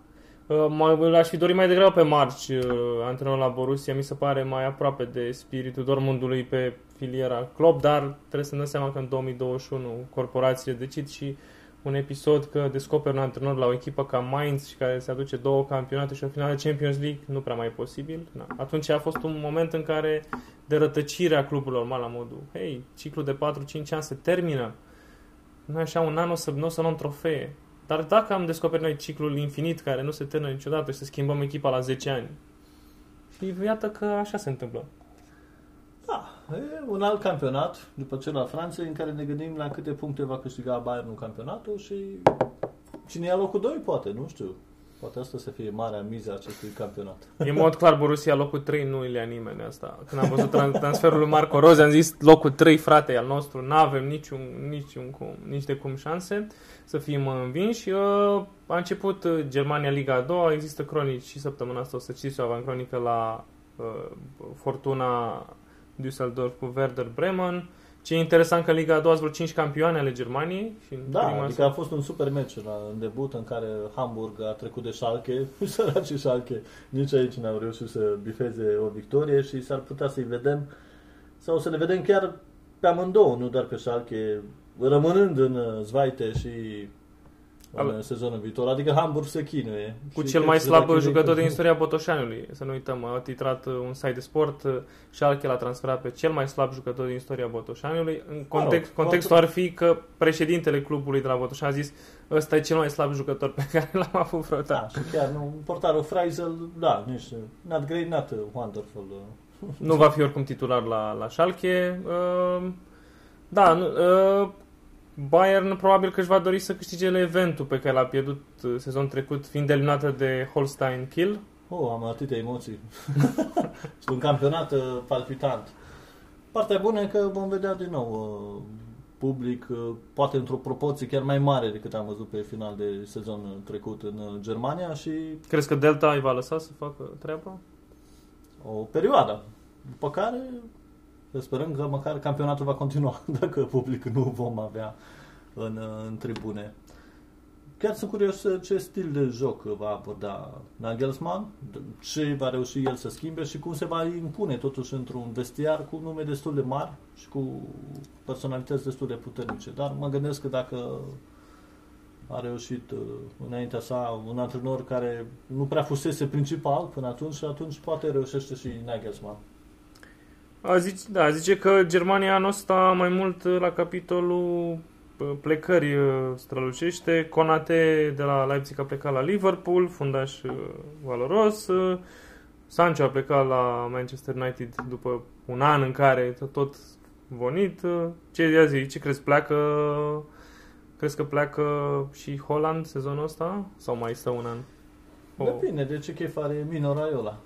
Uh, mă- L-aș fi dorit mai degrabă pe Marci, uh, antrenorul la Borussia, mi se pare mai aproape de spiritul Dortmundului pe filiera Klopp, dar trebuie să ne dăm seama că în 2021 corporațiile decid și un episod că descoperi un antrenor la o echipă ca Mainz și care se aduce două campionate și o finală Champions League, nu prea mai e posibil. Na. Atunci a fost un moment în care de rătăcirea cluburilor, mai la modul, hei, ciclul de 4-5 ani se termină, nu așa un an o să, nu o să luăm trofee. Dar dacă am descoperit noi ciclul infinit care nu se termină niciodată și să schimbăm echipa la 10 ani, și iată că așa se întâmplă. Da, e un alt campionat, după cel al Franței, în care ne gândim la câte puncte va câștiga Bayernul campionatul și cine ia locul 2, poate, nu știu. Poate asta să fie marea miză a acestui campionat. E în mod clar Borussia locul 3 nu îl ia nimeni asta. Când am văzut tran- transferul lui Marco Rose, am zis locul 3, frate, e al nostru, nu avem niciun, niciun cum, nici de cum șanse să fim învinși. Uh, A început uh, Germania Liga a doua, există cronici și săptămâna asta o să citiți o avancronică la uh, Fortuna Düsseldorf cu Werder Bremen Ce e interesant că în Liga a doua sunt vreo 5 campioane ale Germaniei. Și în Da, prima adică a fost un super meci la, în debut în care Hamburg a trecut de Schalke, săracii Schalke, nici aici n-au reușit să bifeze o victorie și s-ar putea să-i vedem sau să le vedem chiar pe amândouă, nu doar pe Schalke, rămânând în uh, Zweite și în Al- sezonul viitor. Adică Hamburg se chinuie. Cu Și cel cred mai că slab dacă jucător e- din istoria Botoșanului. Să nu uităm, a titrat uh, un site de sport uh, și Alche l-a transferat pe cel mai slab jucător din istoria Botoșanului. În context, rog, contextul ar fi că președintele clubului de la Botoșan a zis ăsta e cel mai slab jucător pe care l-am avut Da, vreodată. și chiar nu, portarul Freisel, da, nici not great, not wonderful. uh. Nu va fi oricum titular la, la Schalke. Uh, da, nu, uh, Bayern probabil că își va dori să câștige eventul pe care l-a pierdut uh, sezon trecut, fiind eliminată de Holstein Kiel. Oh, am atâtea emoții. Este un campionat uh, palpitant. Partea bună e că vom vedea din nou uh, public, uh, poate într-o proporție chiar mai mare decât am văzut pe final de sezon uh, trecut în uh, Germania și Crezi că Delta îi va lăsa să facă treaba? o perioadă. După care să sperăm că măcar campionatul va continua dacă public nu vom avea în, uh, în tribune. Chiar sunt curios uh, ce stil de joc va aborda Nagelsmann, ce va reuși el să schimbe și cum se va impune totuși într-un vestiar cu nume destul de mari și cu personalități destul de puternice. Dar mă gândesc că dacă a reușit uh, înaintea sa un antrenor care nu prea fusese principal până atunci și atunci poate reușește și Nagelsmann. A, zice, da, zice că Germania anul ăsta mai mult uh, la capitolul uh, plecări uh, strălucește. Conate de la Leipzig a plecat la Liverpool, fundaș uh, valoros. Uh, Sancho a plecat la Manchester United după un an în care tot, tot vonit. Uh, Ce ia zi, ce crezi, pleacă crezi că pleacă și Holland sezonul ăsta? Sau mai stă un an? O- Depinde de ce chef are Mino Raiola.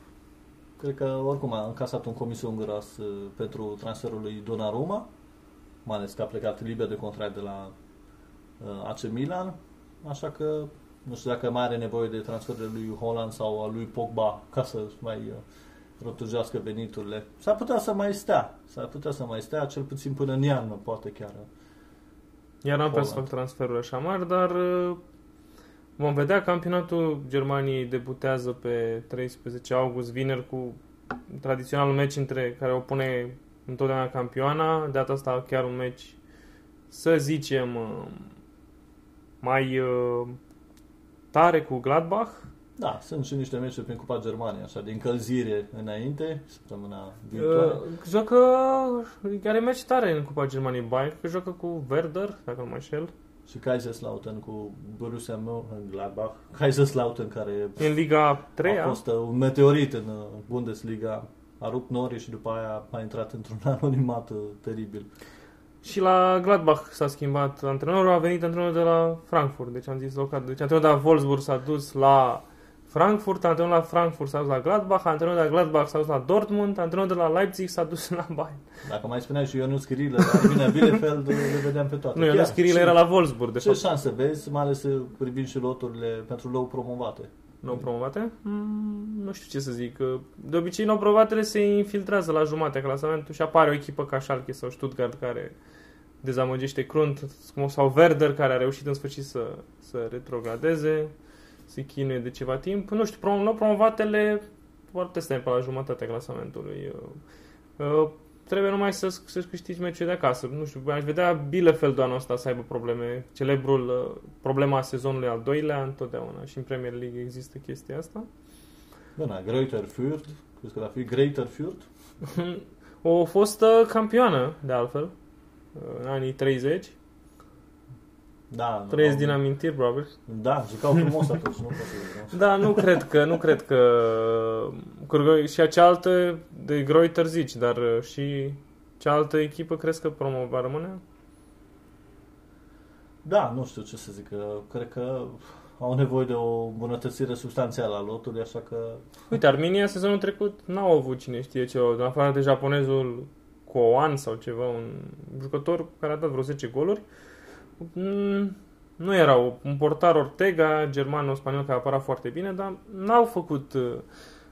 Cred că oricum a încasat un comision gras uh, pentru transferul lui Donnarumma, mai ales că a plecat liber de contract de la uh, AC Milan, așa că nu știu dacă mai are nevoie de transferul lui Holland sau al lui Pogba ca să mai uh, rotujească veniturile. S-ar putea să mai stea, s-ar putea să mai stea, cel puțin până în iarnă, poate chiar. Iar n-am vrea să Holland. fac transferuri așa mari, dar uh, vom vedea. Campionatul Germaniei debutează pe 13 august, vineri, cu tradiționalul meci între care o pune întotdeauna campioana. De data asta chiar un meci, să zicem, uh, mai uh, tare cu Gladbach. Da, sunt și niște meciuri prin Cupa Germania, așa, de încălzire înainte, săptămâna viitoare. Uh, joacă, are meci tare în Cupa Germaniei Bayern, că joacă cu Werder, dacă nu mă înșel. Și Kaiserslautern cu Borussia Mönchengladbach. Kaiserslautern care E în Liga 3 a fost uh, un meteorit în uh, Bundesliga. A rupt norii și după aia a intrat într-un anonimat uh, teribil. Și la Gladbach s-a schimbat antrenorul, a venit antrenorul de la Frankfurt, deci am zis local. Deci antrenorul de la Wolfsburg s-a dus la Frankfurt, antrenorul de la Frankfurt s-a dus la Gladbach, antrenorul de la Gladbach s-a dus la Dortmund, antrenorul de la Leipzig s-a dus la Bayern. Dacă mai spuneai și Ionuț Chirilă, dar bine, Bielefeld, uh, le vedeam pe toate. Nu, eu Chiar, nu Chirile ce- era la Wolfsburg, de Ce fapt. șanse vezi, mai ales uh, privind și loturile pentru nou promovate? Nou promovate? Mm, nu știu ce să zic. că De obicei, nou promovatele se infiltrează la jumatea clasamentului și apare o echipă ca Schalke sau Stuttgart care dezamăgește crunt sau Werder care a reușit în sfârșit să, să retrogradeze, se chinuie de ceva timp. Nu știu, prom- nou promovatele foarte stai pe la jumătatea clasamentului. Uh, uh, trebuie numai să, să câștigi meciul de acasă. Nu știu, aș vedea Bielefeld anul ăsta să aibă probleme. Celebrul uh, problema sezonului al doilea întotdeauna și în Premier League există chestia asta. Bine, Greuther Fürth, crezi că va fi Greater Fürth? O fostă campioană, de altfel, uh, în anii 30. Da. Trăiesc au- din amintiri, probabil. Da, jucau frumos atunci, nu pot să zic. Da, nu cred că, nu cred că, că și cealaltă de Greuter zici, dar uh, și cealaltă echipă crezi că promo va rămâne? Da, nu știu ce să zic. că Cred că au nevoie de o îmbunătățire substanțială a lotului, așa că Uite, Armenia sezonul trecut n-au avut cine știe ce, în afară de japonezul Koan sau ceva, un jucător care a dat vreo 10 goluri. Mm, Nu erau un portar Ortega, german spaniol care apăra foarte bine, dar n-au făcut uh,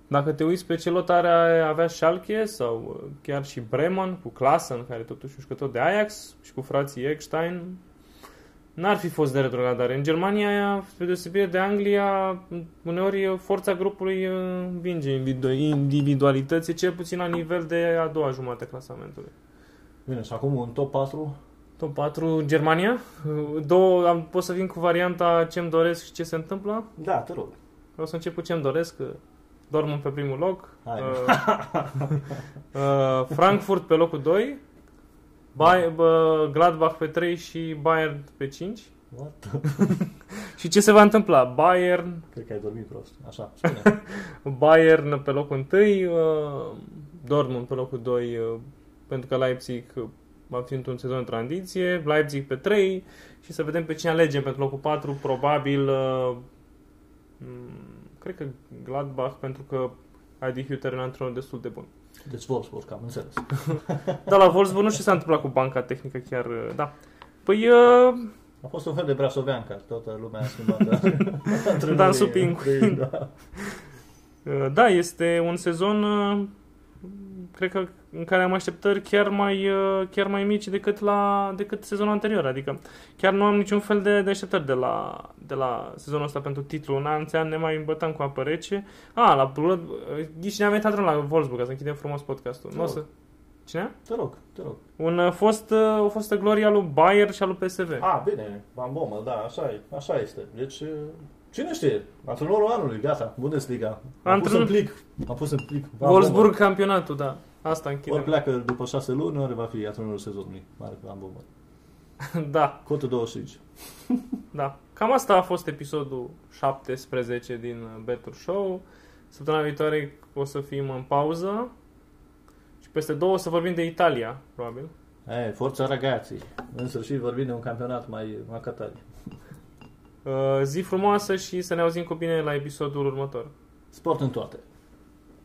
Dacă te uiți pe ce lotare avea Schalke sau uh, chiar și Bremen cu Klassen, care totuși un jucător de Ajax și cu frații Eckstein, n-ar fi fost de retrogradare. În Germania, spre deosebire de Anglia, uneori forța grupului uh, învinge individualități, cel puțin la nivel de a doua jumătate a clasamentului. Bine, și acum un top 4? Top 4 Germania. Două, am, pot să vin cu varianta ce-mi doresc și ce se întâmplă. Da, te rog. Vreau să încep cu ce-mi doresc. Dortmund pe primul loc. Hai. Uh, uh, Frankfurt pe locul 2. Bay, uh, Gladbach pe 3 și Bayern pe 5. What? și ce se va întâmpla? Bayern... Cred că ai dormit prost. Așa, spune. Bayern pe locul 1, uh, Dortmund pe locul 2, uh, pentru că Leipzig va fi într-un sezon de tranziție, Leipzig pe 3 și să vedem pe cine alegem pentru locul 4, probabil uh, cred că Gladbach pentru că Adi Hütter era într-un destul de bun. Deci Wolfsburg, am înțeles. da, la Wolfsburg nu știu ce s-a întâmplat cu banca tehnică chiar, uh, da. Păi, uh, a fost un fel de brasovean, care toată lumea a schimbat. Dan Supincu. Da. Uh, da, este un sezon uh, cred că în care am așteptări chiar mai, uh, chiar mai mici decât, la, decât sezonul anterior. Adică chiar nu am niciun fel de, de așteptări de la, de la sezonul ăsta pentru titlu. În an, an ne mai îmbătam cu apă rece. A, la Blood... Ghici ne-am intrat la Wolfsburg, ca să închidem frumos podcastul. Nu o să... Cine? Te rog, te rog. Un uh, fost, uh, o fostă gloria lui Bayer și a lui PSV. A, bine, Bambomă, da, așa, e, așa este. Deci, Cine știe? Antrenorul anului, gata, Bundesliga. Am Antrenor... pus în plic. Am pus în plic. Wolfsburg campionatul, da. Asta închide. Ori pleacă după șase luni, ori va fi antrenorul sezonului. Mare am bombă. da. Cotul 25. da. Cam asta a fost episodul 17 din Better Show. Săptămâna viitoare o să fim în pauză. Și peste două o să vorbim de Italia, probabil. Ei, forța ragazzi. În sfârșit vorbim de un campionat mai macatari. Uh, zi frumoasă și să ne auzim cu bine la episodul următor. Sport în toate!